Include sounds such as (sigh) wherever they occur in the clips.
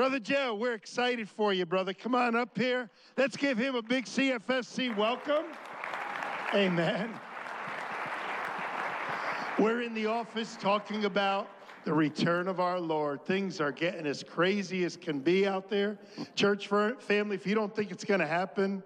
Brother Joe, we're excited for you, brother. Come on up here. Let's give him a big CFSC welcome. Amen. We're in the office talking about the return of our Lord. Things are getting as crazy as can be out there. Church family, if you don't think it's going to happen,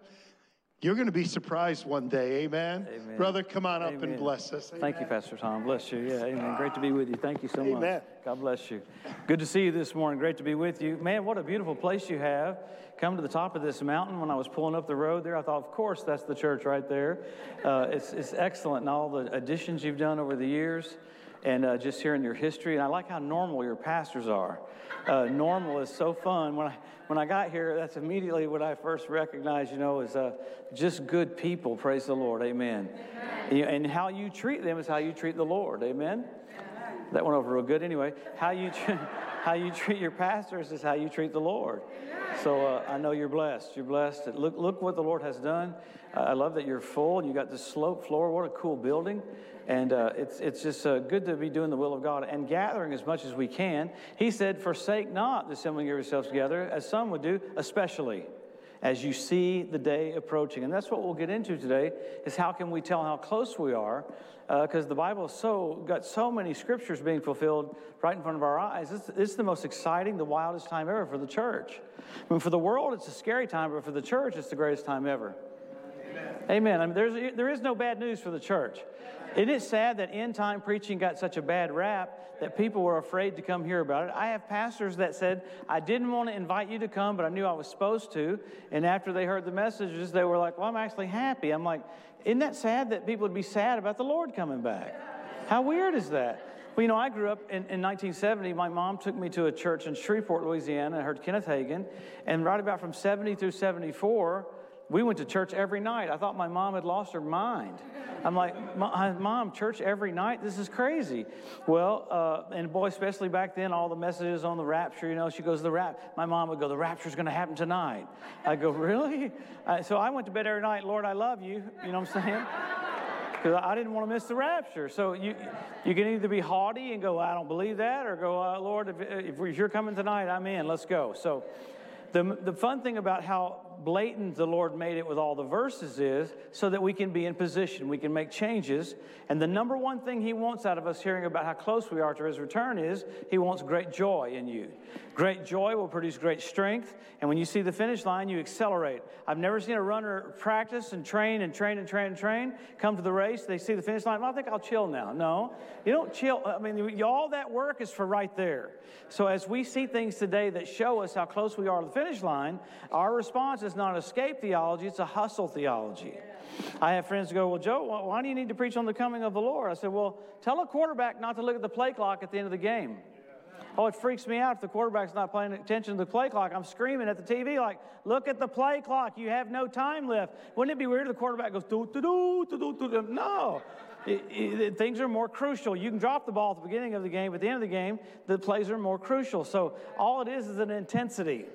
you're going to be surprised one day. Amen. amen. Brother, come on amen. up and bless us. Amen. Thank you, Pastor Tom. Bless you. Yeah, amen. Great to be with you. Thank you so amen. much. God bless you. Good to see you this morning. Great to be with you. Man, what a beautiful place you have. Come to the top of this mountain. When I was pulling up the road there, I thought, of course, that's the church right there. Uh, it's, it's excellent and all the additions you've done over the years and uh, just hearing your history. And I like how normal your pastors are. Uh, normal is so fun. When I, when I got here, that's immediately what I first recognized, you know, is uh, just good people. Praise the Lord. Amen. Amen. And how you treat them is how you treat the Lord. Amen. Amen. That went over real good anyway. How you, (laughs) how you treat your pastors is how you treat the Lord. So uh, I know you're blessed. You're blessed. Look, look what the Lord has done. Uh, I love that you're full and you got the slope floor. What a cool building. And uh, it's, it's just uh, good to be doing the will of God and gathering as much as we can. He said, Forsake not the assembling yourselves together, as some would do, especially as you see the day approaching. And that's what we'll get into today is how can we tell how close we are? Because uh, the Bible so got so many scriptures being fulfilled right in front of our eyes. This is the most exciting, the wildest time ever for the church. I mean, for the world, it's a scary time, but for the church, it's the greatest time ever. Amen. Amen. I mean, there's, there is no bad news for the church. It sad that end time preaching got such a bad rap that people were afraid to come hear about it? I have pastors that said, I didn't want to invite you to come, but I knew I was supposed to. And after they heard the messages, they were like, Well, I'm actually happy. I'm like, Isn't that sad that people would be sad about the Lord coming back? How weird is that? Well, you know, I grew up in, in 1970. My mom took me to a church in Shreveport, Louisiana. I heard Kenneth Hagin. And right about from 70 through 74, we went to church every night. I thought my mom had lost her mind. I'm like, Mom, church every night? This is crazy. Well, uh, and boy, especially back then, all the messages on the rapture, you know, she goes, The rap. My mom would go, The rapture's going to happen tonight. I go, Really? Uh, so I went to bed every night, Lord, I love you. You know what I'm saying? Because I didn't want to miss the rapture. So you, you can either be haughty and go, I don't believe that, or go, uh, Lord, if, if you're coming tonight, I'm in. Let's go. So the, the fun thing about how blatant the Lord made it with all the verses is so that we can be in position, we can make changes. And the number one thing He wants out of us hearing about how close we are to His return is He wants great joy in you. Great joy will produce great strength. And when you see the finish line, you accelerate. I've never seen a runner practice and train and train and train and train, come to the race, they see the finish line. Well, I think I'll chill now. No, you don't chill. I mean, all that work is for right there. So as we see things today that show us how close we are to the finish line, our response is not escape theology, it's a hustle theology. I have friends who go, Well, Joe, why do you need to preach on the coming of the Lord? I said, Well, tell a quarterback not to look at the play clock at the end of the game. Oh, it freaks me out if the quarterback's not paying attention to the play clock. I'm screaming at the TV like, look at the play clock. You have no time left. Wouldn't it be weird if the quarterback goes, doo, doo, doo, doo, doo, doo. no. It, it, things are more crucial. You can drop the ball at the beginning of the game, but at the end of the game, the plays are more crucial. So all it is is an intensity.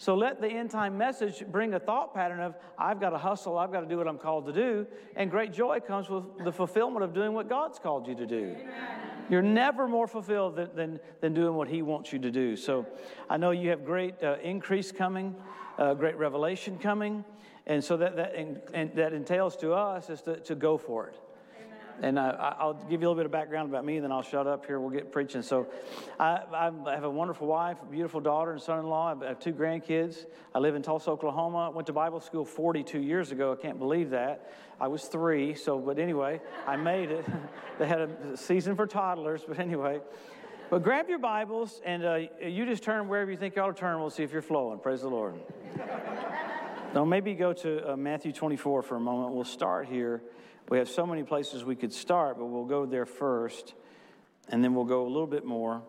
So let the end time message bring a thought pattern of, I've got to hustle, I've got to do what I'm called to do. And great joy comes with the fulfillment of doing what God's called you to do. Amen. You're never more fulfilled than, than, than, doing what He wants you to do. So I know you have great uh, increase coming, uh, great revelation coming. And so that, that, and, and that entails to us is to, to go for it. And uh, I'll give you a little bit of background about me, and then I'll shut up here. We'll get preaching. So, I, I have a wonderful wife, beautiful daughter, and son in law. I have two grandkids. I live in Tulsa, Oklahoma. Went to Bible school 42 years ago. I can't believe that. I was three, so, but anyway, I made it. (laughs) they had a season for toddlers, but anyway. But grab your Bibles and uh, you just turn wherever you think you ought to turn. We'll see if you're flowing. Praise the Lord. (laughs) now, maybe go to uh, Matthew 24 for a moment. We'll start here. We have so many places we could start, but we'll go there first, and then we'll go a little bit more.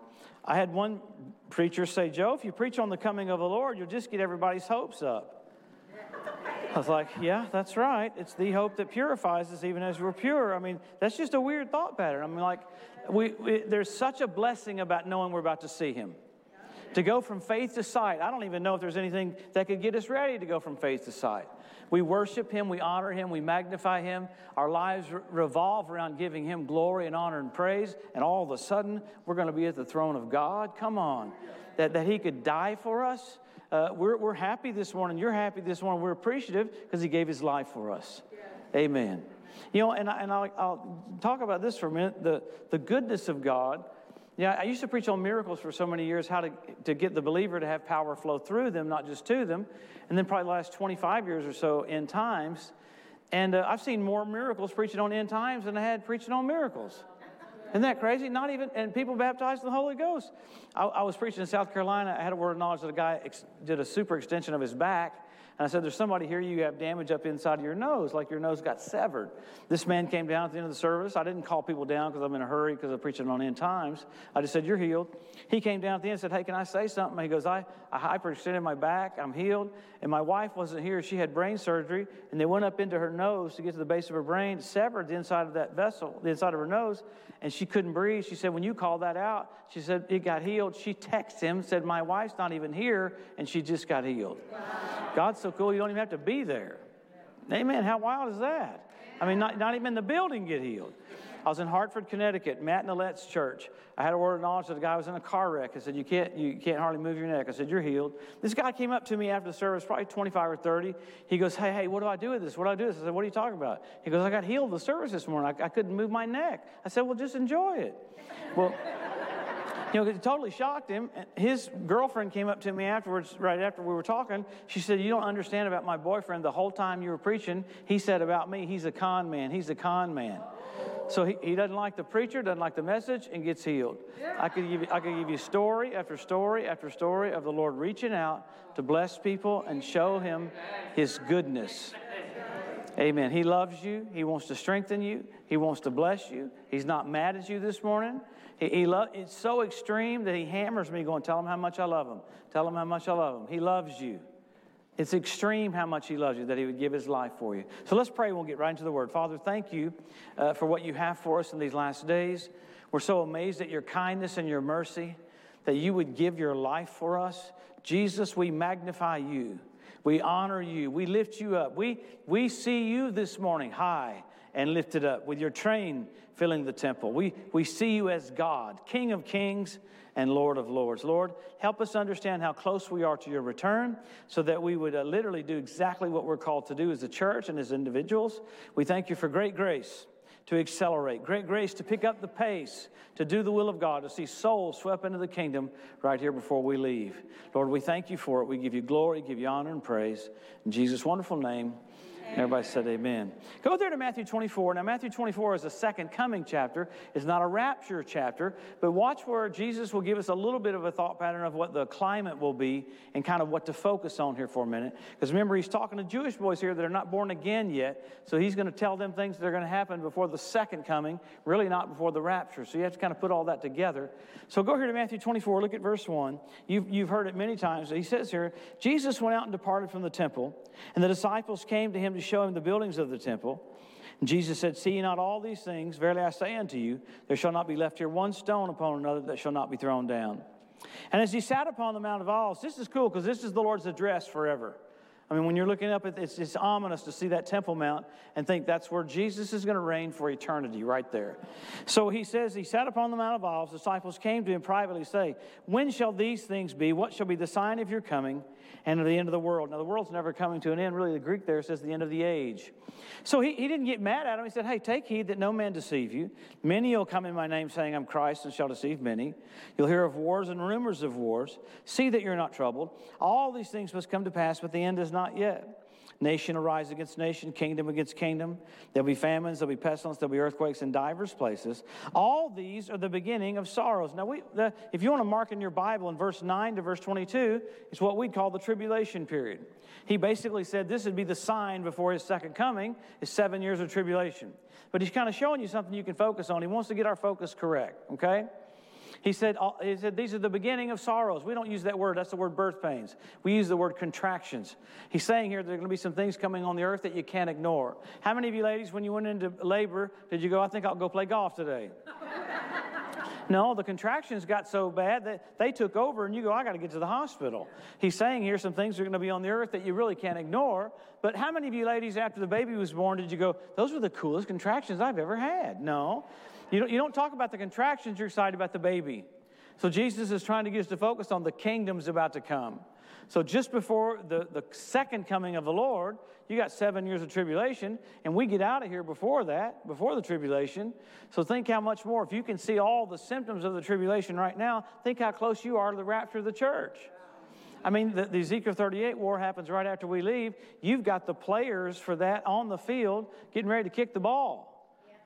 I had one preacher say, Joe, if you preach on the coming of the Lord, you'll just get everybody's hopes up. I was like, yeah, that's right. It's the hope that purifies us even as we're pure. I mean, that's just a weird thought pattern. I mean, like, we, we, there's such a blessing about knowing we're about to see Him. To go from faith to sight, I don't even know if there's anything that could get us ready to go from faith to sight. We worship Him, we honor Him, we magnify Him. Our lives re- revolve around giving Him glory and honor and praise, and all of a sudden, we're going to be at the throne of God. Come on. that, that He could die for us. Uh, we're, we're happy this morning. You're happy this morning. We're appreciative because He gave His life for us. Amen. You know, and, I, and I'll, I'll, talk about this for a minute the, the goodness of God. Yeah, I used to preach on miracles for so many years, how to, to get the believer to have power flow through them, not just to them. And then, probably the last 25 years or so, in times. And uh, I've seen more miracles preaching on end times than I had preaching on miracles. Isn't that crazy? Not even, and people baptized in the Holy Ghost. I, I was preaching in South Carolina. I had a word of knowledge that a guy ex, did a super extension of his back and I said, There's somebody here, you have damage up inside of your nose, like your nose got severed. This man came down at the end of the service. I didn't call people down because I'm in a hurry because I'm preaching on end times. I just said, You're healed. He came down at the end and said, Hey, can I say something? He goes, I, I hyperextended my back. I'm healed. And my wife wasn't here. She had brain surgery, and they went up into her nose to get to the base of her brain, severed the inside of that vessel, the inside of her nose, and she couldn't breathe. She said, When you called that out, she said, It got healed. She texted him, said, My wife's not even here, and she just got healed. Wow. God's so cool, you don't even have to be there. Amen. How wild is that? I mean, not, not even in the building get healed. I was in Hartford, Connecticut, Matt Nollet's church. I had a word of knowledge that the guy was in a car wreck. I said, you can't, you can't hardly move your neck. I said, You're healed. This guy came up to me after the service, probably 25 or 30. He goes, Hey, hey, what do I do with this? What do I do with this? I said, What are you talking about? He goes, I got healed the service this morning. I, I couldn't move my neck. I said, Well, just enjoy it. Well, you know, it totally shocked him. His girlfriend came up to me afterwards, right after we were talking. She said, You don't understand about my boyfriend. The whole time you were preaching, he said about me, he's a con man. He's a con man. So he, he doesn't like the preacher, doesn't like the message, and gets healed. I could, give you, I could give you story after story after story of the Lord reaching out to bless people and show him his goodness. Amen. He loves you. He wants to strengthen you. He wants to bless you. He's not mad at you this morning. He, he lo- it's so extreme that he hammers me, going, Tell him how much I love him. Tell him how much I love him. He loves you. It's extreme how much He loves you, that He would give His life for you. So let's pray. We'll get right into the Word. Father, thank you uh, for what you have for us in these last days. We're so amazed at your kindness and your mercy, that you would give your life for us. Jesus, we magnify you. We honor you. We lift you up. We, we see you this morning high and lifted up with your train filling the temple. We, we see you as God, King of kings and Lord of lords. Lord, help us understand how close we are to your return so that we would uh, literally do exactly what we're called to do as a church and as individuals. We thank you for great grace to accelerate, great grace to pick up the pace, to do the will of God, to see souls swept into the kingdom right here before we leave. Lord, we thank you for it. We give you glory, give you honor and praise. In Jesus' wonderful name, Everybody said amen. Go there to Matthew 24. Now, Matthew 24 is a second coming chapter. It's not a rapture chapter, but watch where Jesus will give us a little bit of a thought pattern of what the climate will be and kind of what to focus on here for a minute. Because remember, he's talking to Jewish boys here that are not born again yet. So he's going to tell them things that are going to happen before the second coming, really not before the rapture. So you have to kind of put all that together. So go here to Matthew 24. Look at verse 1. You've, you've heard it many times. He says here Jesus went out and departed from the temple, and the disciples came to him to show him the buildings of the temple. And Jesus said, See not all these things? Verily I say unto you, there shall not be left here one stone upon another that shall not be thrown down. And as he sat upon the Mount of Olives, this is cool because this is the Lord's address forever. I mean, when you're looking up, it's, it's ominous to see that Temple Mount and think that's where Jesus is going to reign for eternity, right there. So he says, He sat upon the Mount of Olives. Disciples came to him privately, say, When shall these things be? What shall be the sign of your coming and the end of the world? Now, the world's never coming to an end. Really, the Greek there says the end of the age. So he, he didn't get mad at him. He said, Hey, take heed that no man deceive you. Many will come in my name, saying, I'm Christ, and shall deceive many. You'll hear of wars and rumors of wars. See that you're not troubled. All these things must come to pass, but the end is not yet. Nation arise against nation, kingdom against kingdom. There'll be famines, there'll be pestilence, there'll be earthquakes in divers places. All these are the beginning of sorrows. Now, we, the, if you want to mark in your Bible in verse 9 to verse 22, it's what we'd call the tribulation period. He basically said this would be the sign before his second coming, is seven years of tribulation. But he's kind of showing you something you can focus on. He wants to get our focus correct, okay? He said, he said, These are the beginning of sorrows. We don't use that word, that's the word birth pains. We use the word contractions. He's saying here there are going to be some things coming on the earth that you can't ignore. How many of you ladies, when you went into labor, did you go, I think I'll go play golf today? (laughs) No, the contractions got so bad that they took over, and you go, I got to get to the hospital. He's saying here some things are going to be on the earth that you really can't ignore. But how many of you ladies, after the baby was born, did you go, Those were the coolest contractions I've ever had? No. You don't, you don't talk about the contractions, you're excited about the baby. So Jesus is trying to get us to focus on the kingdom's about to come. So just before the, the second coming of the Lord, you got seven years of tribulation, and we get out of here before that, before the tribulation. So think how much more. If you can see all the symptoms of the tribulation right now, think how close you are to the rapture of the church. I mean, the, the, Ezekiel 38 war happens right after we leave. You've got the players for that on the field getting ready to kick the ball.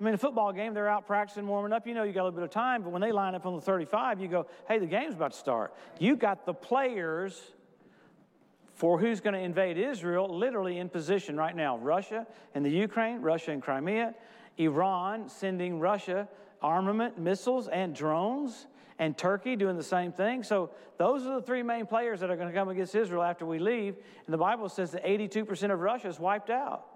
I mean, a football game, they're out practicing, warming up. You know, you got a little bit of time, but when they line up on the 35, you go, hey, the game's about to start. You got the players for who's going to invade Israel literally in position right now Russia and the Ukraine, Russia and Crimea, Iran sending Russia armament, missiles, and drones and Turkey doing the same thing. So those are the three main players that are going to come against Israel after we leave. And the Bible says that 82% of Russia is wiped out.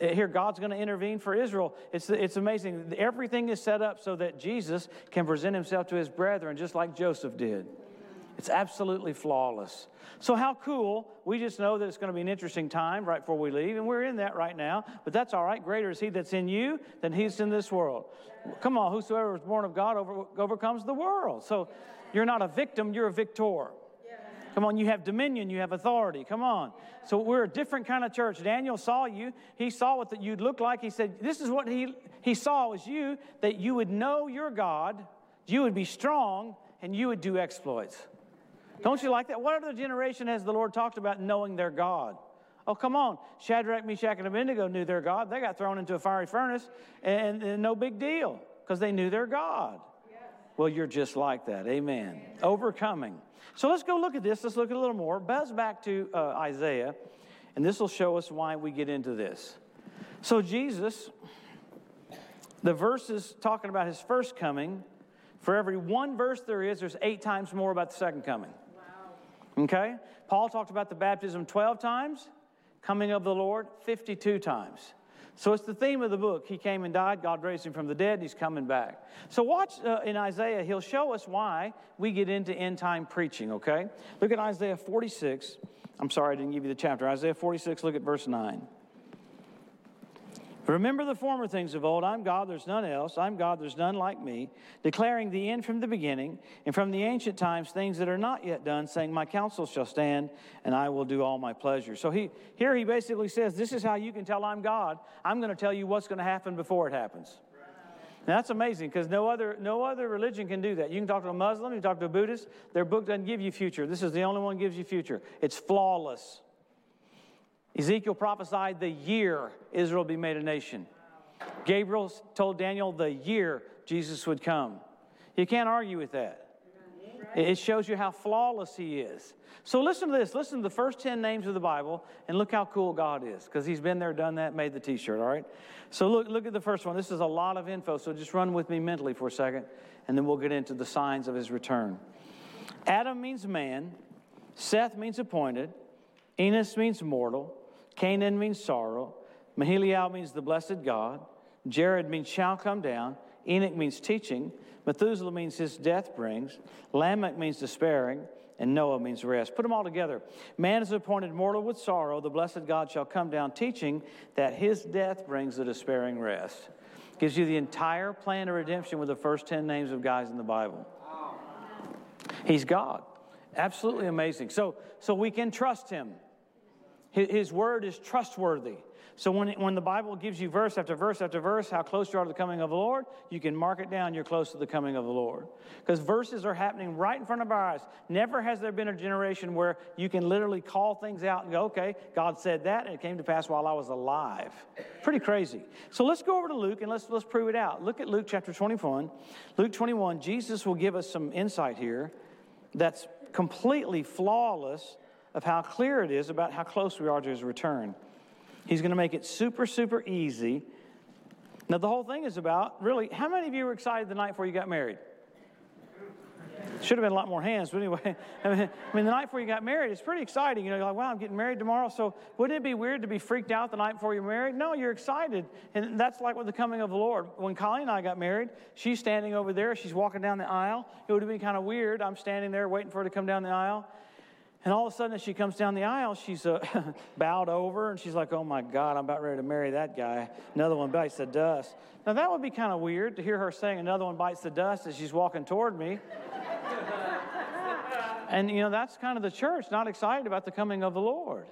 Uh, here, God's going to intervene for Israel. It's, it's amazing. Everything is set up so that Jesus can present himself to his brethren just like Joseph did. It's absolutely flawless. So, how cool. We just know that it's going to be an interesting time right before we leave, and we're in that right now. But that's all right. Greater is He that's in you than He's in this world. Come on, whosoever is born of God over, overcomes the world. So, you're not a victim, you're a victor. Come on, you have dominion, you have authority. Come on. So we're a different kind of church. Daniel saw you. He saw what you'd look like. He said, This is what he, he saw was you, that you would know your God, you would be strong, and you would do exploits. Don't you like that? What other generation has the Lord talked about knowing their God? Oh, come on. Shadrach, Meshach, and Abednego knew their God. They got thrown into a fiery furnace, and, and no big deal because they knew their God. Yes. Well, you're just like that. Amen. Amen. Overcoming. So let's go look at this. Let's look at a little more. Buzz back to uh, Isaiah, and this will show us why we get into this. So, Jesus, the verse is talking about his first coming. For every one verse there is, there's eight times more about the second coming. Okay? Paul talked about the baptism 12 times, coming of the Lord 52 times. So it's the theme of the book. He came and died, God raised him from the dead, and he's coming back. So watch uh, in Isaiah, he'll show us why we get into end time preaching, okay? Look at Isaiah 46. I'm sorry I didn't give you the chapter. Isaiah 46, look at verse 9. Remember the former things of old. I'm God, there's none else. I'm God, there's none like me. Declaring the end from the beginning, and from the ancient times things that are not yet done, saying, My counsel shall stand, and I will do all my pleasure. So he, here he basically says, This is how you can tell I'm God. I'm going to tell you what's going to happen before it happens. Now, that's amazing because no other, no other religion can do that. You can talk to a Muslim, you can talk to a Buddhist, their book doesn't give you future. This is the only one gives you future. It's flawless. Ezekiel prophesied the year Israel be made a nation. Gabriel told Daniel the year Jesus would come. You can't argue with that. It shows you how flawless he is. So listen to this. Listen to the first 10 names of the Bible and look how cool God is because he's been there, done that, made the t shirt, all right? So look, look at the first one. This is a lot of info, so just run with me mentally for a second and then we'll get into the signs of his return. Adam means man, Seth means appointed, Enos means mortal, Cainan means sorrow. Mahalalel means the blessed God. Jared means shall come down. Enoch means teaching. Methuselah means his death brings. Lamech means despairing. And Noah means rest. Put them all together. Man is appointed mortal with sorrow. The blessed God shall come down, teaching that his death brings the despairing rest. Gives you the entire plan of redemption with the first 10 names of guys in the Bible. He's God. Absolutely amazing. So, so we can trust him. His word is trustworthy. So when, when the Bible gives you verse after verse after verse how close you are to the coming of the Lord, you can mark it down, you're close to the coming of the Lord. Because verses are happening right in front of our eyes. Never has there been a generation where you can literally call things out and go, okay, God said that, and it came to pass while I was alive. Pretty crazy. So let's go over to Luke and let's, let's prove it out. Look at Luke chapter 21. Luke 21, Jesus will give us some insight here that's completely flawless of how clear it is about how close we are to his return. He's going to make it super, super easy. Now, the whole thing is about really, how many of you were excited the night before you got married? Should have been a lot more hands, but anyway. (laughs) I mean, I mean, the night before you got married, it's pretty exciting. You know, you're like, wow, I'm getting married tomorrow. So wouldn't it be weird to be freaked out the night before you're married? No, you're excited. And that's like with the coming of the Lord. When Colleen and I got married, she's standing over there. She's walking down the aisle. It would have been kind of weird. I'm standing there waiting for her to come down the aisle. And all of a sudden, as she comes down the aisle, she's uh, (laughs) bowed over and she's like, Oh my God, I'm about ready to marry that guy. Another one bites the dust. Now, that would be kind of weird to hear her saying, Another one bites the dust as she's walking toward me. (laughs) And, you know, that's kind of the church, not excited about the coming of the Lord.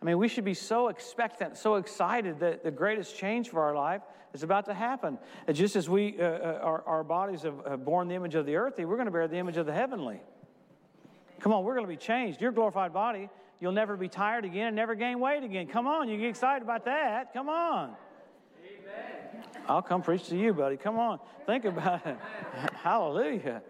I mean, we should be so expectant, so excited that the greatest change for our life is about to happen. Just as we, uh, uh our, our bodies have, have borne the image of the earthly, we're going to bear the image of the heavenly. Come on, we're going to be changed. Your glorified body, you'll never be tired again and never gain weight again. Come on, you get excited about that. Come on. I'll come preach to you, buddy. Come on. Think about it. (laughs) Hallelujah.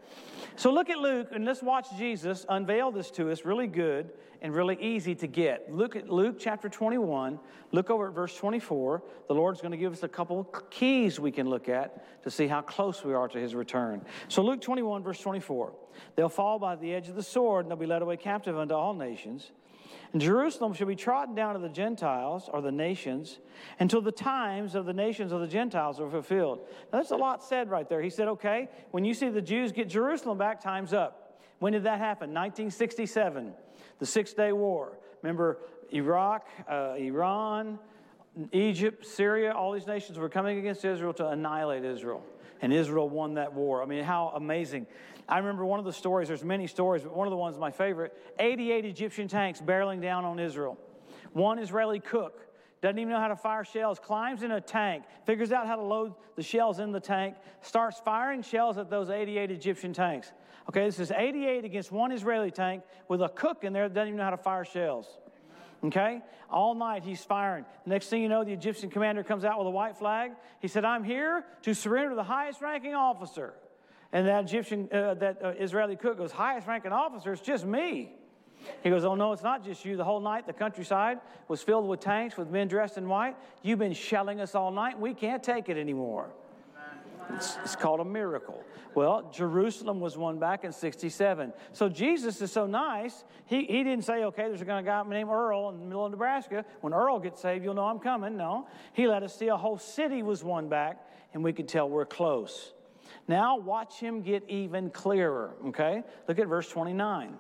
So look at Luke and let's watch Jesus unveil this to us really good and really easy to get. Look at Luke chapter 21. Look over at verse 24. The Lord's going to give us a couple keys we can look at to see how close we are to his return. So Luke 21, verse 24. They'll fall by the edge of the sword and they'll be led away captive unto all nations. Jerusalem shall be trodden down to the Gentiles or the nations until the times of the nations of the Gentiles are fulfilled. Now, that's a lot said right there. He said, okay, when you see the Jews get Jerusalem back, time's up. When did that happen? 1967, the Six Day War. Remember, Iraq, uh, Iran, Egypt, Syria, all these nations were coming against Israel to annihilate Israel. And Israel won that war. I mean, how amazing. I remember one of the stories, there's many stories, but one of the ones my favorite 88 Egyptian tanks barreling down on Israel. One Israeli cook doesn't even know how to fire shells, climbs in a tank, figures out how to load the shells in the tank, starts firing shells at those 88 Egyptian tanks. Okay, this is 88 against one Israeli tank with a cook in there that doesn't even know how to fire shells. Okay? All night he's firing. The next thing you know, the Egyptian commander comes out with a white flag. He said, I'm here to surrender to the highest ranking officer. And that Egyptian, uh, that uh, Israeli cook goes, highest ranking officer, it's just me. He goes, Oh, no, it's not just you. The whole night, the countryside was filled with tanks with men dressed in white. You've been shelling us all night. We can't take it anymore. It's, it's, called a miracle. Well, Jerusalem was won back in 67. So Jesus is so nice, he, he didn't say, okay, there's a guy named Earl in the middle of Nebraska. When Earl gets saved, you'll know I'm coming. No. He let us see a whole city was won back, and we could tell we're close. Now, watch him get even clearer, okay? Look at verse 29.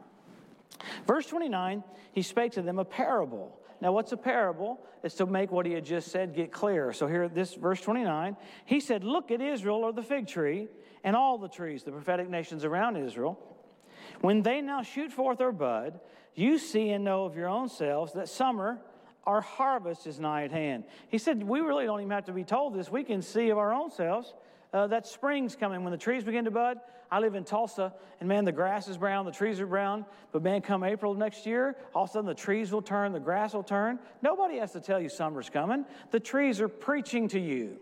Verse 29, he spake to them a parable. Now, what's a parable? It's to make what he had just said get clear. So, here, this verse 29, he said, Look at Israel or the fig tree and all the trees, the prophetic nations around Israel. When they now shoot forth their bud, you see and know of your own selves that summer, our harvest is nigh at hand. He said, We really don't even have to be told this. We can see of our own selves uh, that spring's coming. When the trees begin to bud, I live in Tulsa, and man, the grass is brown, the trees are brown. But man, come April next year, all of a sudden the trees will turn, the grass will turn. Nobody has to tell you summer's coming. The trees are preaching to you.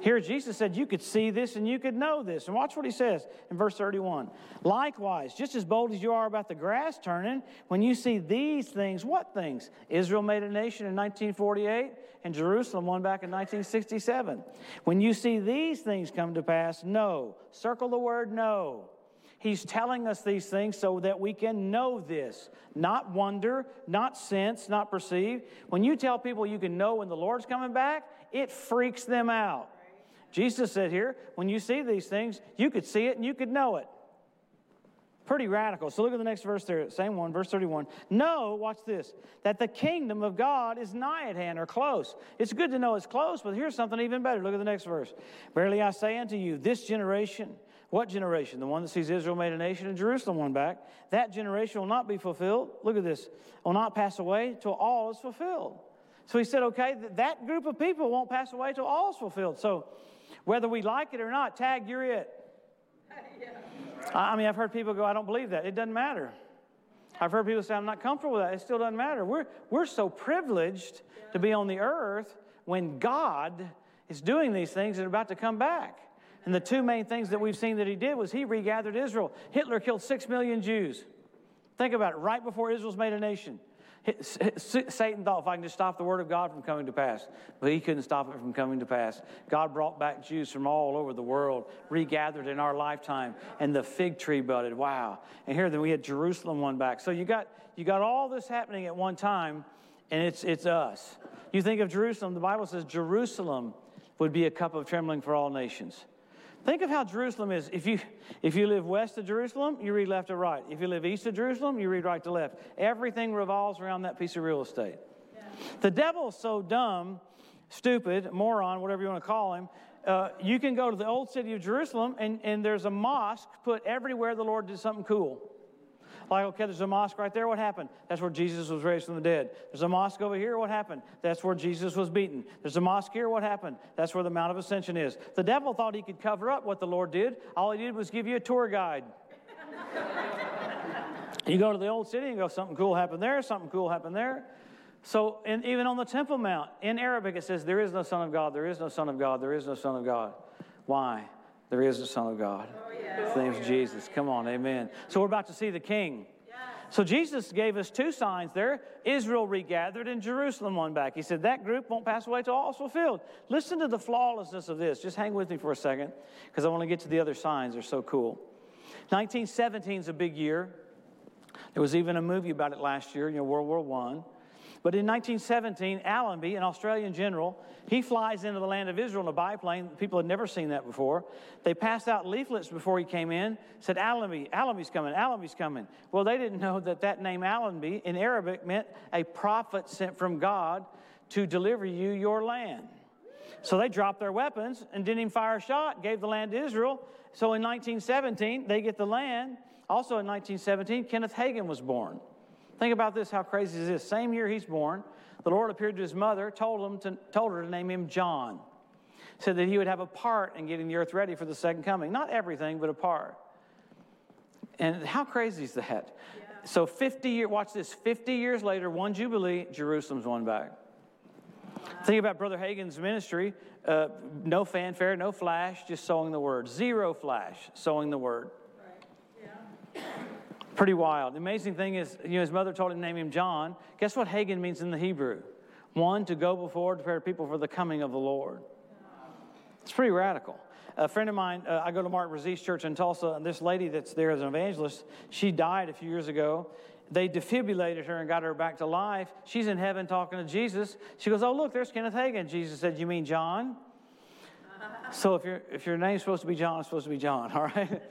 Here, Jesus said you could see this and you could know this. And watch what he says in verse 31. Likewise, just as bold as you are about the grass turning, when you see these things, what things? Israel made a nation in 1948 and Jerusalem won back in 1967. When you see these things come to pass, know. Circle the word know. He's telling us these things so that we can know this, not wonder, not sense, not perceive. When you tell people you can know when the Lord's coming back, it freaks them out. Jesus said here, when you see these things, you could see it and you could know it. Pretty radical. So look at the next verse there, same one, verse 31. Know, watch this, that the kingdom of God is nigh at hand or close. It's good to know it's close, but here's something even better. Look at the next verse. Verily I say unto you, this generation, what generation? The one that sees Israel made a nation and Jerusalem won back. That generation will not be fulfilled. Look at this. Will not pass away till all is fulfilled. So he said, okay, that group of people won't pass away till all is fulfilled. So whether we like it or not, tag, you're it. (laughs) I mean, I've heard people go, I don't believe that. It doesn't matter. I've heard people say, I'm not comfortable with that. It still doesn't matter. We're, we're so privileged to be on the earth when God is doing these things and about to come back. And the two main things that we've seen that he did was he regathered Israel. Hitler killed six million Jews. Think about it, right before Israel's made a nation. Satan thought if I can just stop the word of God from coming to pass, but he couldn't stop it from coming to pass. God brought back Jews from all over the world, regathered in our lifetime, and the fig tree budded. Wow! And here then we had Jerusalem won back. So you got you got all this happening at one time, and it's it's us. You think of Jerusalem. The Bible says Jerusalem would be a cup of trembling for all nations. Think of how Jerusalem is. If you, if you live west of Jerusalem, you read left to right. If you live east of Jerusalem, you read right to left. Everything revolves around that piece of real estate. Yeah. The devil's so dumb, stupid, moron, whatever you want to call him. Uh, you can go to the old city of Jerusalem, and, and there's a mosque put everywhere the Lord did something cool. Like, okay, there's a mosque right there. What happened? That's where Jesus was raised from the dead. There's a mosque over here. What happened? That's where Jesus was beaten. There's a mosque here. What happened? That's where the Mount of Ascension is. The devil thought he could cover up what the Lord did. All he did was give you a tour guide. you go to the old city and go, something cool happened there, something cool happened there. So, and even on the Temple Mount, in Arabic, it says, There is no Son of God, there is no Son of God, there is no Son of God. Why? There is a Son of God. Oh. His name's Jesus. Come on, amen. So, we're about to see the King. So, Jesus gave us two signs there Israel regathered and Jerusalem won back. He said, That group won't pass away till all is fulfilled. Listen to the flawlessness of this. Just hang with me for a second because I want to get to the other signs. They're so cool. 1917 is a big year. There was even a movie about it last year, you know, World War I. But in 1917, Allenby, an Australian general, he flies into the land of Israel in a biplane. People had never seen that before. They passed out leaflets before he came in, said, Allenby, Allenby's coming, Allenby's coming. Well, they didn't know that that name Allenby in Arabic meant a prophet sent from God to deliver you your land. So they dropped their weapons and didn't even fire a shot, gave the land to Israel. So in 1917, they get the land. Also in 1917, Kenneth Hagin was born. Think about this, how crazy is this? Same year he's born, the Lord appeared to his mother, told, him to, told her to name him John. Said that he would have a part in getting the earth ready for the second coming. Not everything, but a part. And how crazy is that? Yeah. So 50 years, watch this, 50 years later, one Jubilee, Jerusalem's won back. Wow. Think about Brother Hagin's ministry. Uh, no fanfare, no flash, just sowing the word. Zero flash, sowing the word. Pretty wild. The amazing thing is, you know, his mother told him to name him John. Guess what Hagin means in the Hebrew? One, to go before, to prepare people for the coming of the Lord. It's pretty radical. A friend of mine, uh, I go to Mark Brazee's church in Tulsa, and this lady that's there as an evangelist, she died a few years ago. They defibrillated her and got her back to life. She's in heaven talking to Jesus. She goes, Oh, look, there's Kenneth Hagin. Jesus said, You mean John? so if, your if your name's supposed to be John, it's supposed to be John, (laughs) all right?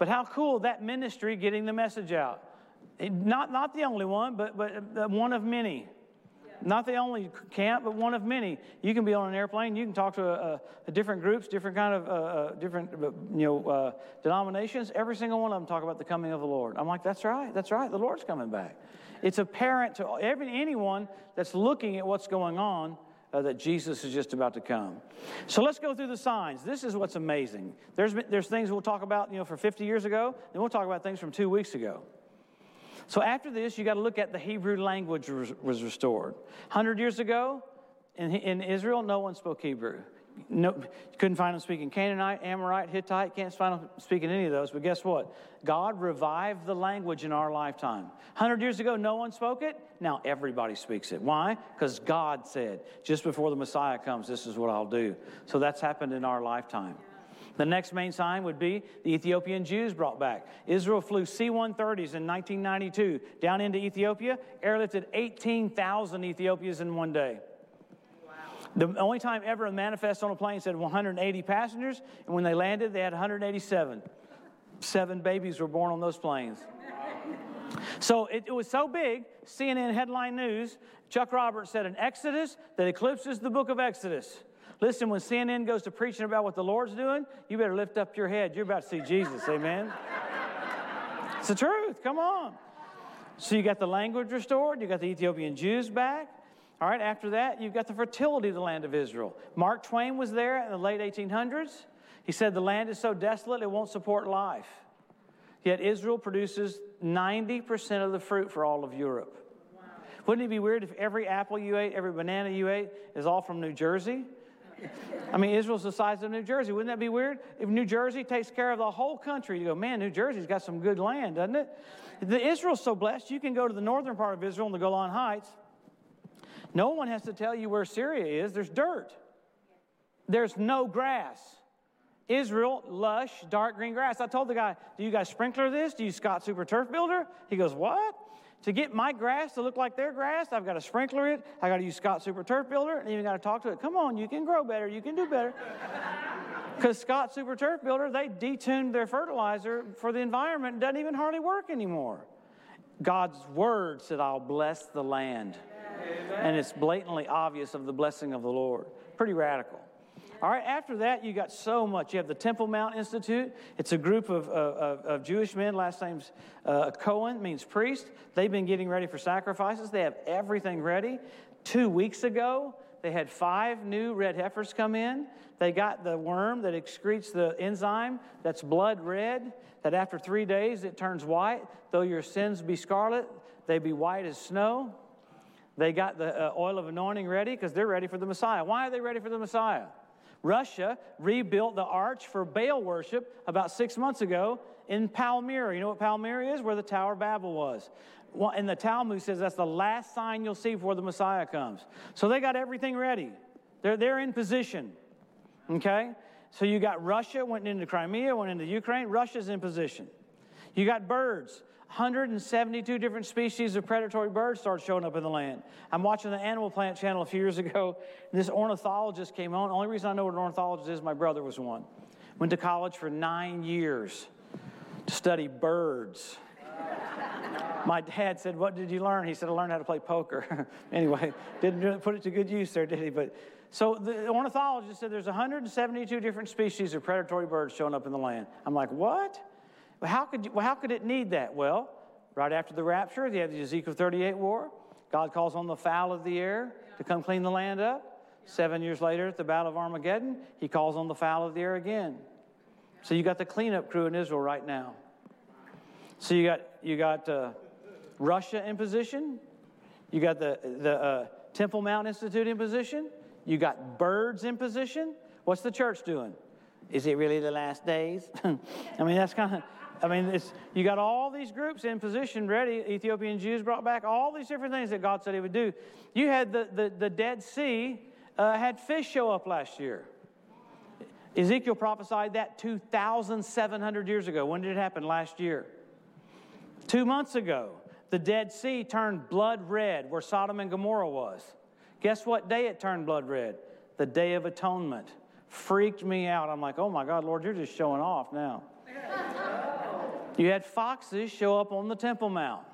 But how cool that ministry getting the message out. Not, not the only one, but, but one of many. Not the only camp, but one of many. You can be on an airplane. You can talk to a, a different groups, different kind of uh, uh different uh, you know uh, denominations. Every single one of them talk about the coming of the Lord. I'm like, that's right, that's right. The Lord's coming back. It's apparent to every anyone that's looking at what's going on uh, that Jesus is just about to come. So let's go through the signs. This is what's amazing. There's, there's things we'll talk about, you know, for 50 years ago, and we'll talk about things from two weeks ago. So after this, you got to look at the Hebrew language was restored. 100 years ago, in, in Israel, no one spoke Hebrew. No, you couldn't find them speaking Canaanite, Amorite, Hittite. Can't find them speaking any of those. But guess what? God revived the language in our lifetime. Hundred years ago, no one spoke it. Now everybody speaks it. Why? Because God said, just before the Messiah comes, this is what I'll do. So that's happened in our lifetime. The next main sign would be the Ethiopian Jews brought back. Israel flew C 130s in 1992 down into Ethiopia, airlifted 18,000 Ethiopians in one day. The only time ever a manifest on a plane said 180 passengers, and when they landed, they had 187. Seven babies were born on those planes. So it, it, was so big, CNN headline news, Chuck Roberts said an Exodus that eclipses the book of Exodus. Listen, when CNN goes to preaching about what the Lord's doing, you better lift up your head. You're about to see Jesus, amen? it's the truth, come on. So you got the language restored, you got the Ethiopian Jews back, all right, after that, you've got the fertility of the land of Israel. Mark Twain was there in the late 1800s. He said, The land is so desolate it won't support life. Yet Israel produces 90% of the fruit for all of Europe. Wow. Wouldn't it be weird if every apple you ate, every banana you ate, is all from New Jersey? I mean, Israel's the size of New Jersey. Wouldn't that be weird? If New Jersey takes care of the whole country, you go, man, New Jersey's got some good land, doesn't it? The Israel's so blessed, you can go to the northern part of Israel in the Golan Heights, no one has to tell you where Syria is. There's dirt, there's no grass. Israel, lush, dark green grass. I told the guy, Do you guys sprinkler this? Do you Scott Super Turf Builder? He goes, What? To get my grass to look like their grass, I've got to sprinkler it. I got to use Scott Super Turf Builder, and even got to talk to it. Come on, you can grow better. You can do better. (laughs) Because Scott Super Turf Builder, they detuned their fertilizer for the environment. It doesn't even hardly work anymore. God's word said, I'll bless the land. And it's blatantly obvious of the blessing of the Lord. Pretty radical. All right, after that, you got so much. You have the Temple Mount Institute. It's a group of, of, of Jewish men. Last name's uh, Cohen, means priest. They've been getting ready for sacrifices. They have everything ready. Two weeks ago, they had five new red heifers come in. They got the worm that excretes the enzyme that's blood red, that after three days it turns white. Though your sins be scarlet, they be white as snow. They got the uh, oil of anointing ready because they're ready for the Messiah. Why are they ready for the Messiah? Russia rebuilt the arch for Baal worship about six months ago in Palmyra. You know what Palmyra is? Where the Tower of Babel was. Well, and the Talmud says that's the last sign you'll see before the Messiah comes. So they got everything ready. They're, they're in position. Okay? So you got Russia, went into Crimea, went into Ukraine. Russia's in position. You got birds. 172 different species of predatory birds started showing up in the land. I'm watching the Animal Planet channel a few years ago. this ornithologist came on. The only reason I know what an ornithologist is, my brother was one. Went to college for nine years to study birds. my dad said, What did you learn? He said, I learned how to play poker. (laughs) anyway, didn't put it to good use there, did he? But so the ornithologist said there's 172 different species of predatory birds showing up in the land. I'm like, What? Well, how could, you, well, how could it need that? Well, right after the rapture, you have the Ezekiel 38 war. God calls on the fowl of the air to come clean the land up. Seven years later, at the Battle of Armageddon, he calls on the fowl of the air again. So you got the cleanup crew in Israel right now. So you got you got uh, Russia in position. You got the the uh, Temple Mount Institute in position. You got birds in position. What's the church doing? Is it really the last days? (laughs) I mean, that's kind of I mean, it's, you got all these groups in position ready. Ethiopian Jews brought back all these different things that God said He would do. You had the, the, the Dead Sea uh, had fish show up last year. Ezekiel prophesied that 2,700 years ago. When did it happen? Last year. Two months ago, the Dead Sea turned blood red where Sodom and Gomorrah was. Guess what day it turned blood red? The Day of Atonement. Freaked me out. I'm like, oh my God, Lord, you're just showing off now. You had foxes show up on the Temple Mount.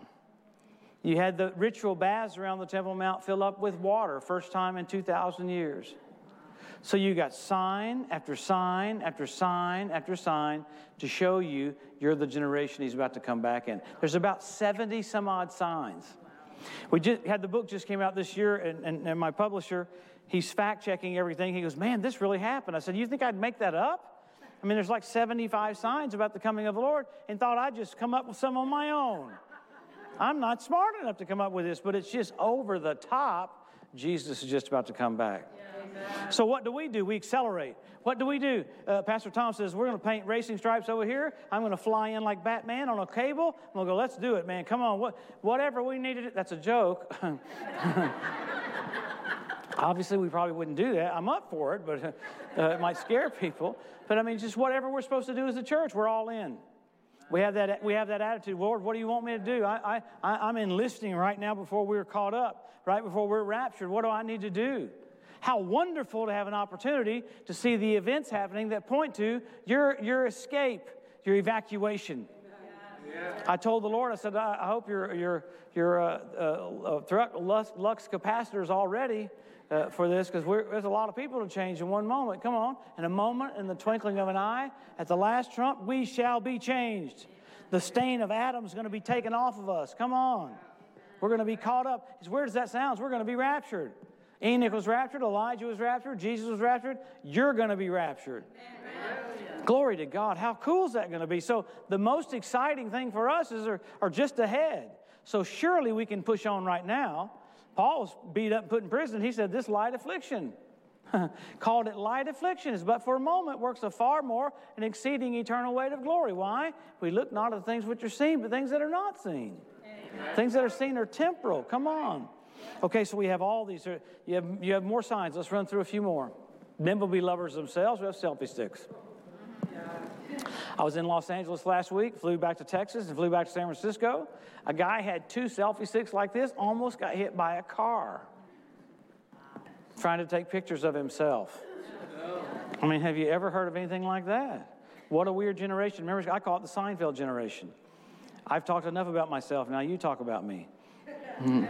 You had the ritual baths around the Temple Mount fill up with water, first time in 2,000 years. So you got sign after sign after sign after sign to show you you're the generation he's about to come back in. There's about 70 some odd signs. We just had the book just came out this year, and, and, and my publisher, he's fact checking everything. He goes, Man, this really happened. I said, You think I'd make that up? I mean, there's like 75 signs about the coming of the Lord, and thought I'd just come up with some on my own. I'm not smart enough to come up with this, but it's just over the top. Jesus is just about to come back. So, what do we do? We accelerate. What do we do? Uh, Pastor Tom says, We're going to paint racing stripes over here. I'm going to fly in like Batman on a cable. I'm going to go, Let's do it, man. Come on. What, whatever we needed. That's a joke. (laughs) Obviously, we probably wouldn't do that. I'm up for it, but (laughs) uh, it might scare people. But I mean, just whatever we're supposed to do as a church, we're all in. We have that, we have that attitude. Lord, what do you want me to do? I, I, I'm enlisting right now before we're caught up, right before we're raptured. What do I need to do? How wonderful to have an opportunity to see the events happening that point to your, your escape, your evacuation. I told the Lord, I said, I hope your, your, your uh, uh, uh lux, lux capacitors already uh, for this because there's a lot of people to change in one moment. Come on. In a moment, in the twinkling of an eye, at the last trump, we shall be changed. The stain of Adam is going to be taken off of us. Come on. We're going to be caught up. As weird as that sounds, we're going to be raptured. Enoch was raptured, Elijah was raptured, Jesus was raptured. You're going to be raptured. Amen. Glory to God. How cool is that going to be? So, the most exciting thing for us is are just ahead. So, surely we can push on right now Paul was beat up and put in prison. He said, This light affliction, (laughs) called it light affliction, is but for a moment works a far more and exceeding eternal weight of glory. Why? We look not at the things which are seen, but things that are not seen. Amen. Things that are seen are temporal. Come on. Okay, so we have all these. You have, you have more signs. Let's run through a few more. Men will be lovers themselves. We have selfie sticks. I was in Los Angeles last week, flew back to Texas, and flew back to San Francisco. A guy had two selfie sticks like this, almost got hit by a car trying to take pictures of himself. I mean, have you ever heard of anything like that? What a weird generation. Remember, I call it the Seinfeld generation. I've talked enough about myself, now you talk about me. Hmm.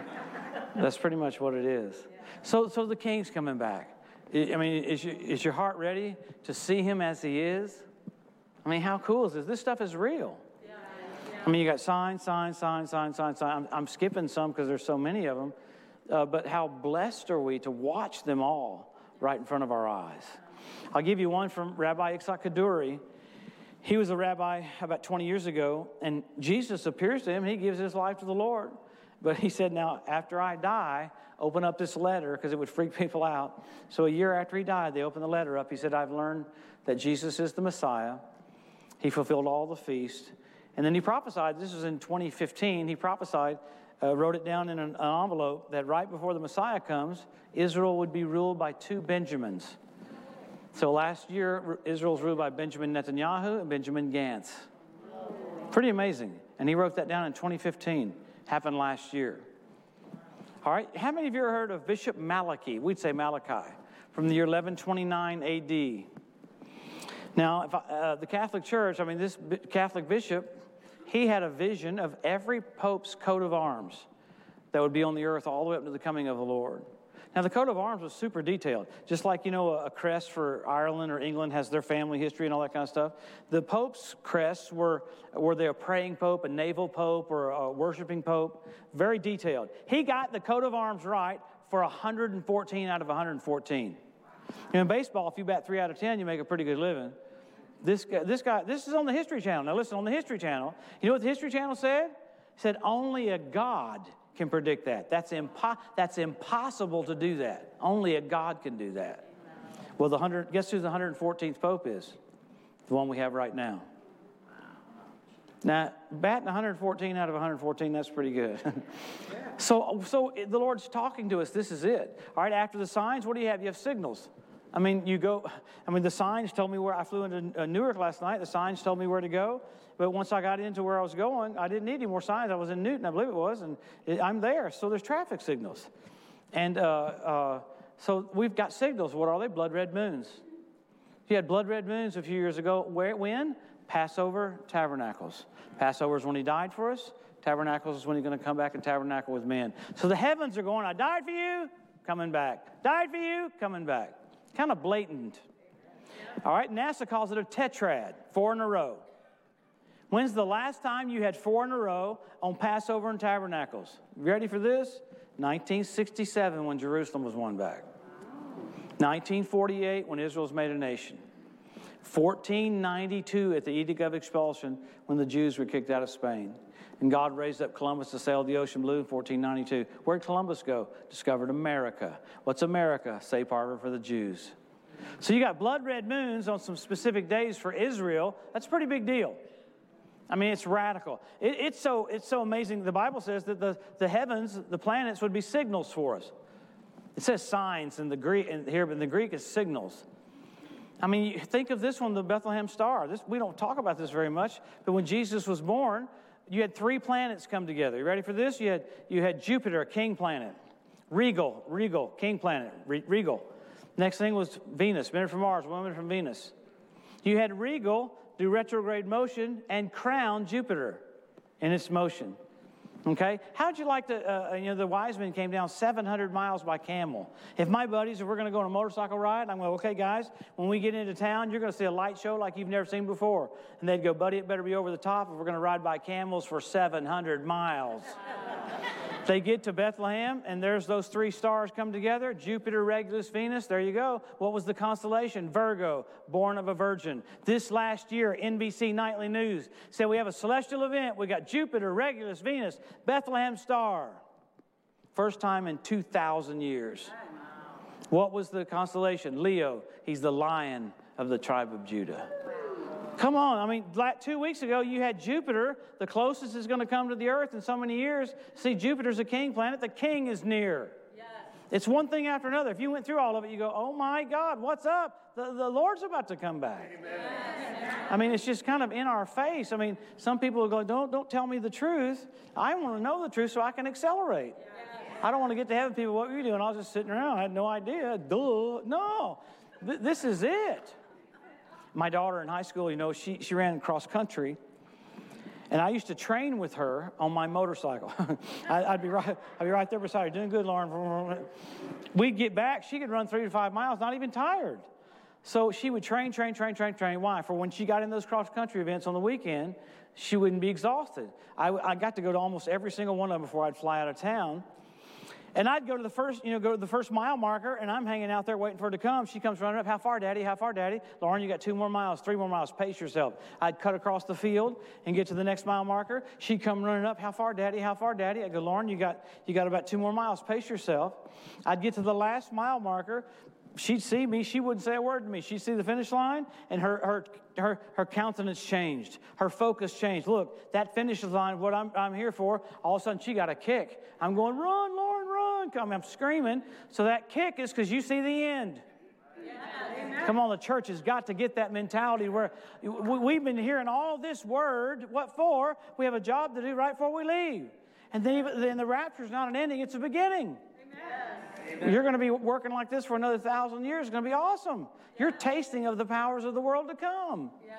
That's pretty much what it is. So, so the king's coming back. I mean, is is your heart ready to see him as he is? I mean, how cool is this? This stuff is real. I mean, you got signs, signs, signs, signs, signs, signs. I'm, I'm skipping some because there's so many of them. Uh, but how blessed are we to watch them all right in front of our eyes? I'll give you one from Rabbi Yitzhak Kaduri. He was a rabbi about 20 years ago, and Jesus appears to him he gives his life to the Lord. But he said, Now, after I die, open up this letter because it would freak people out. So, a year after he died, they opened the letter up. He said, I've learned that Jesus is the Messiah. He fulfilled all the feast. And then he prophesied, this was in 2015, he prophesied, uh, wrote it down in an, an envelope that right before the Messiah comes, Israel would be ruled by two Benjamins. So last year, Israel's ruled by Benjamin Netanyahu and Benjamin Gantz. Pretty amazing. And he wrote that down in 2015. Happened last year. All right, how many of you have heard of Bishop Malachy? We'd say Malachy from the year 1129 AD. Now, I, uh, the Catholic Church, I mean, this Catholic bishop, he had a vision of every pope's coat of arms that would be on the earth all the way up to the coming of the Lord. Now, the coat of arms was super detailed, just like, you know, a, crest for Ireland or England has their family history and all that kind of stuff. The Pope's crests were, were they a praying Pope, a naval Pope, or a worshiping Pope? Very detailed. He got the coat of arms right for 114 out of 114. In baseball, if you bat three out of 10, you make a pretty good living. This guy, this guy, this is on the History Channel. Now, listen, on the History Channel, you know what the History Channel said? It said, only a God can predict that. That's, impo- that's impossible to do that. Only a God can do that. Well, the 100, guess who the 114th Pope is? The one we have right now. Now, batting 114 out of 114, that's pretty good. (laughs) so, so the Lord's talking to us. This is it. All right, after the signs, what do you have? You have signals. I mean, you go, I mean, the signs told me where I flew into uh, Newark last night. The signs told me where to go. But once I got into where I was going, I didn't need any more signs. I was in Newton, I believe it was, and I'm there. So there's traffic signals. And uh, uh, so we've got signals. What are they? Blood red moons. You had blood red moons a few years ago. Where, when? Passover, tabernacles. Passover is when he died for us. Tabernacles is when he's going to come back and tabernacle with men. So the heavens are going, I died for you, coming back. Died for you, coming back. Kind of blatant. All right, NASA calls it a tetrad, four in a row. When's the last time you had four in a row on Passover and Tabernacles? You ready for this? 1967 when Jerusalem was won back. 1948 when Israel was made a nation. 1492 at the Edict of Expulsion when the Jews were kicked out of Spain. And God raised up Columbus to sail the ocean blue in 1492. Where'd Columbus go? Discovered America. What's America? Safe harbor for the Jews. So you got blood red moons on some specific days for Israel. That's a pretty big deal. I mean, it's radical. It, it's, so, it's so amazing. The Bible says that the, the heavens, the planets, would be signals for us. It says signs in the Greek in here, but in the Greek is signals. I mean, think of this one, the Bethlehem star. This, we don't talk about this very much, but when Jesus was born, you had three planets come together. You ready for this? You had, you had Jupiter, king planet. Regal, regal, king planet, re, regal. Next thing was Venus, men from Mars, women from Venus. You had regal, do retrograde motion and crown Jupiter in its motion. Okay? How'd you like to, uh, you know, the wise men came down 700 miles by camel. If my buddies, if we're going to go on a motorcycle ride, I'm going, okay, guys, when we get into town, you're going to see a light show like you've never seen before. And they'd go, buddy, it better be over the top if we're going to ride by camels for 700 miles. They get to Bethlehem, and there's those three stars come together Jupiter, Regulus, Venus. There you go. What was the constellation? Virgo, born of a virgin. This last year, NBC Nightly News said we have a celestial event. We got Jupiter, Regulus, Venus, Bethlehem star. First time in 2,000 years. What was the constellation? Leo. He's the lion of the tribe of Judah. Come on. I mean, like two weeks ago, you had Jupiter, the closest is going to come to the earth in so many years. See, Jupiter's a king planet. The king is near. Yes. It's one thing after another. If you went through all of it, you go, oh my God, what's up? The, the Lord's about to come back. Amen. I mean, it's just kind of in our face. I mean, some people go, don't, don't tell me the truth. I want to know the truth so I can accelerate. Yes. I don't want to get to heaven. People, what were you doing? I was just sitting around. I had no idea. Duh. No. Th- this is it my daughter in high school, you know, she, she ran cross country. And I used to train with her on my motorcycle. (laughs) I'd, be right, I'd be right there beside her, doing good, Lauren. We'd get back, she could run three to five miles, not even tired. So she would train, train, train, train, train. Why? For when she got in those cross country events on the weekend, she wouldn't be exhausted. I, I got to go to almost every single one of them before I'd fly out of town. And I'd go to the first, you know, go to the first mile marker, and I'm hanging out there waiting for her to come. She comes running up. How far, Daddy? How far, Daddy? Lauren, you got two more miles, three more miles. Pace yourself. I'd cut across the field and get to the next mile marker. She'd come running up. How far, Daddy? How far, Daddy? I go, Lauren, you got you got about two more miles. Pace yourself. I'd get to the last mile marker she'd see me, she wouldn't say a word to me. She'd see the finish line, and her, her, her, her countenance changed. Her focus changed. Look, that finish line, what I'm, I'm here for, all of a sudden she got a kick. I'm going, run, Lauren, Come, I'm screaming. So that kick is because you see the end. Come on, the church has got to get that mentality where we've been hearing all this word. What for? We have a job to do right before we leave. And then, then the rapture is not an ending, it's a beginning. Amen. You're going to be working like this for another thousand years. It's going to be awesome. You're tasting of the powers of the world to come. Yes.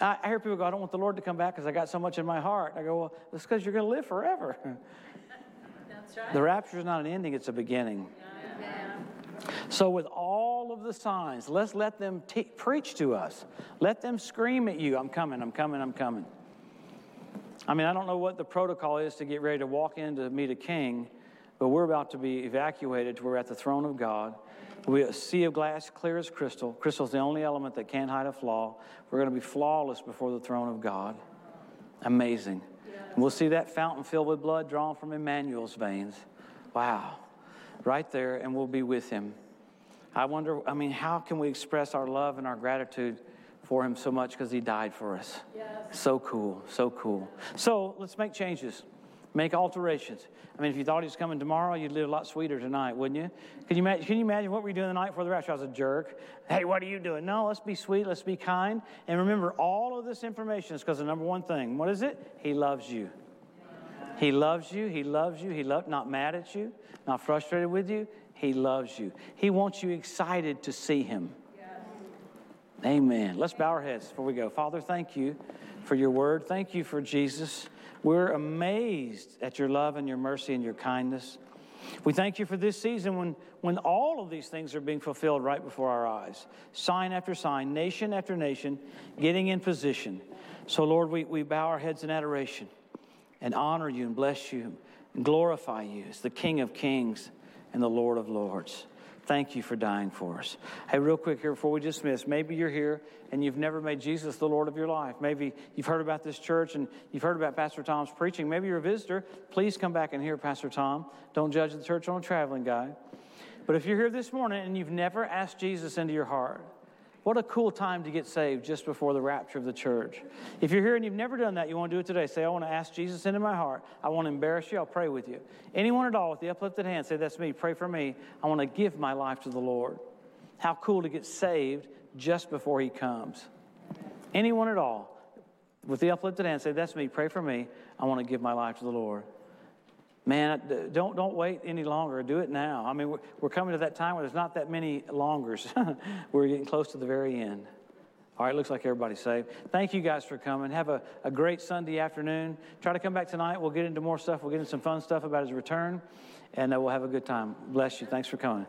I, I hear people go, I don't want the Lord to come back because I got so much in my heart. I go, well, it's because you're going to live forever. (laughs) Right. The rapture is not an ending, it's a beginning. So, with all of the signs, let's let them preach to us. Let them scream at you, I'm coming, I'm coming, I'm coming. I mean, I don't know what the protocol is to get ready to walk in to meet a king, but we're about to be evacuated. We're at the throne of God. We a sea of glass, clear as crystal. Crystal is the only element that can't hide a flaw. We're going to be flawless before the throne of God. Amazing. And we'll see that fountain filled with blood drawn from Emmanuel's veins. Wow. Right there, and we'll be with him. I wonder, I mean, how can we express our love and our gratitude for him so much because he died for us? Yes. So cool, so cool. So let's make changes. Make alterations. I mean, if you thought he was coming tomorrow, you'd live a lot sweeter tonight, wouldn't you? Can you, imagine, can you imagine what were you doing the night before the rapture? I was a jerk. Hey, what are you doing? No, let's be sweet. Let's be kind. And remember, all of this information is because the number one thing. What is it? He loves you. He loves you. He loves you. He loves, not mad at you, not frustrated with you. He loves you. He wants you excited to see him. Amen. Let's bow our heads before we go. Father, thank you for your word. Thank you for Jesus. We're amazed at your love and your mercy and your kindness. We thank you for this season when, when all of these things are being fulfilled right before our eyes. Sign after sign, nation after nation, getting in position. So, Lord, we, we bow our heads in adoration and honor you and bless you and glorify you as the King of kings and the Lord of lords. Thank you for dying for us. Hey, real quick here before we dismiss, maybe you're here and you've never made Jesus the Lord of your life. Maybe you've heard about this church and you've heard about Pastor Tom's preaching. Maybe you're a visitor. Please come back and hear Pastor Tom. Don't judge the church on a traveling guide. But if you're here this morning and you've never asked Jesus into your heart, what a cool time to get saved just before the rapture of the church. If you're here and you've never done that, you want to do it today. Say, I want to ask Jesus into my heart. I want to embarrass you. I'll pray with you. Anyone at all with the uplifted hand, say, That's me. Pray for me. I want to give my life to the Lord. How cool to get saved just before He comes. Anyone at all with the uplifted hand, say, That's me. Pray for me. I want to give my life to the Lord. Man, don't, don't wait any longer. Do it now. I mean, we're, we're coming to that time where there's not that many longers. (laughs) we're getting close to the very end. All right, looks like everybody's saved. Thank you guys for coming. Have a, a great Sunday afternoon. Try to come back tonight. We'll get into more stuff. We'll get into some fun stuff about his return, and uh, we'll have a good time. Bless you. Thanks for coming.